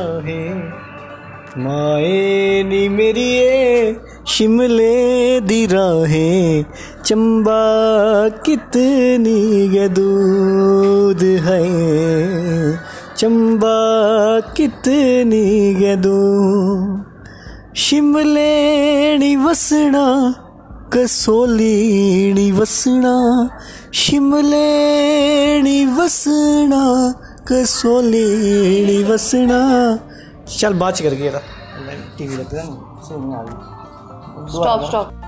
है। माए नी मेरी शिमले दी राहे चंबा कितनी गदूद है। चंबा कितनी गदू शिमले नी वसना कसोली वसना शिमले नी वसना कसोली नी वसना। चल बात कर गया टीवी लगता है स्टॉप स्टॉप गई Stop, stop.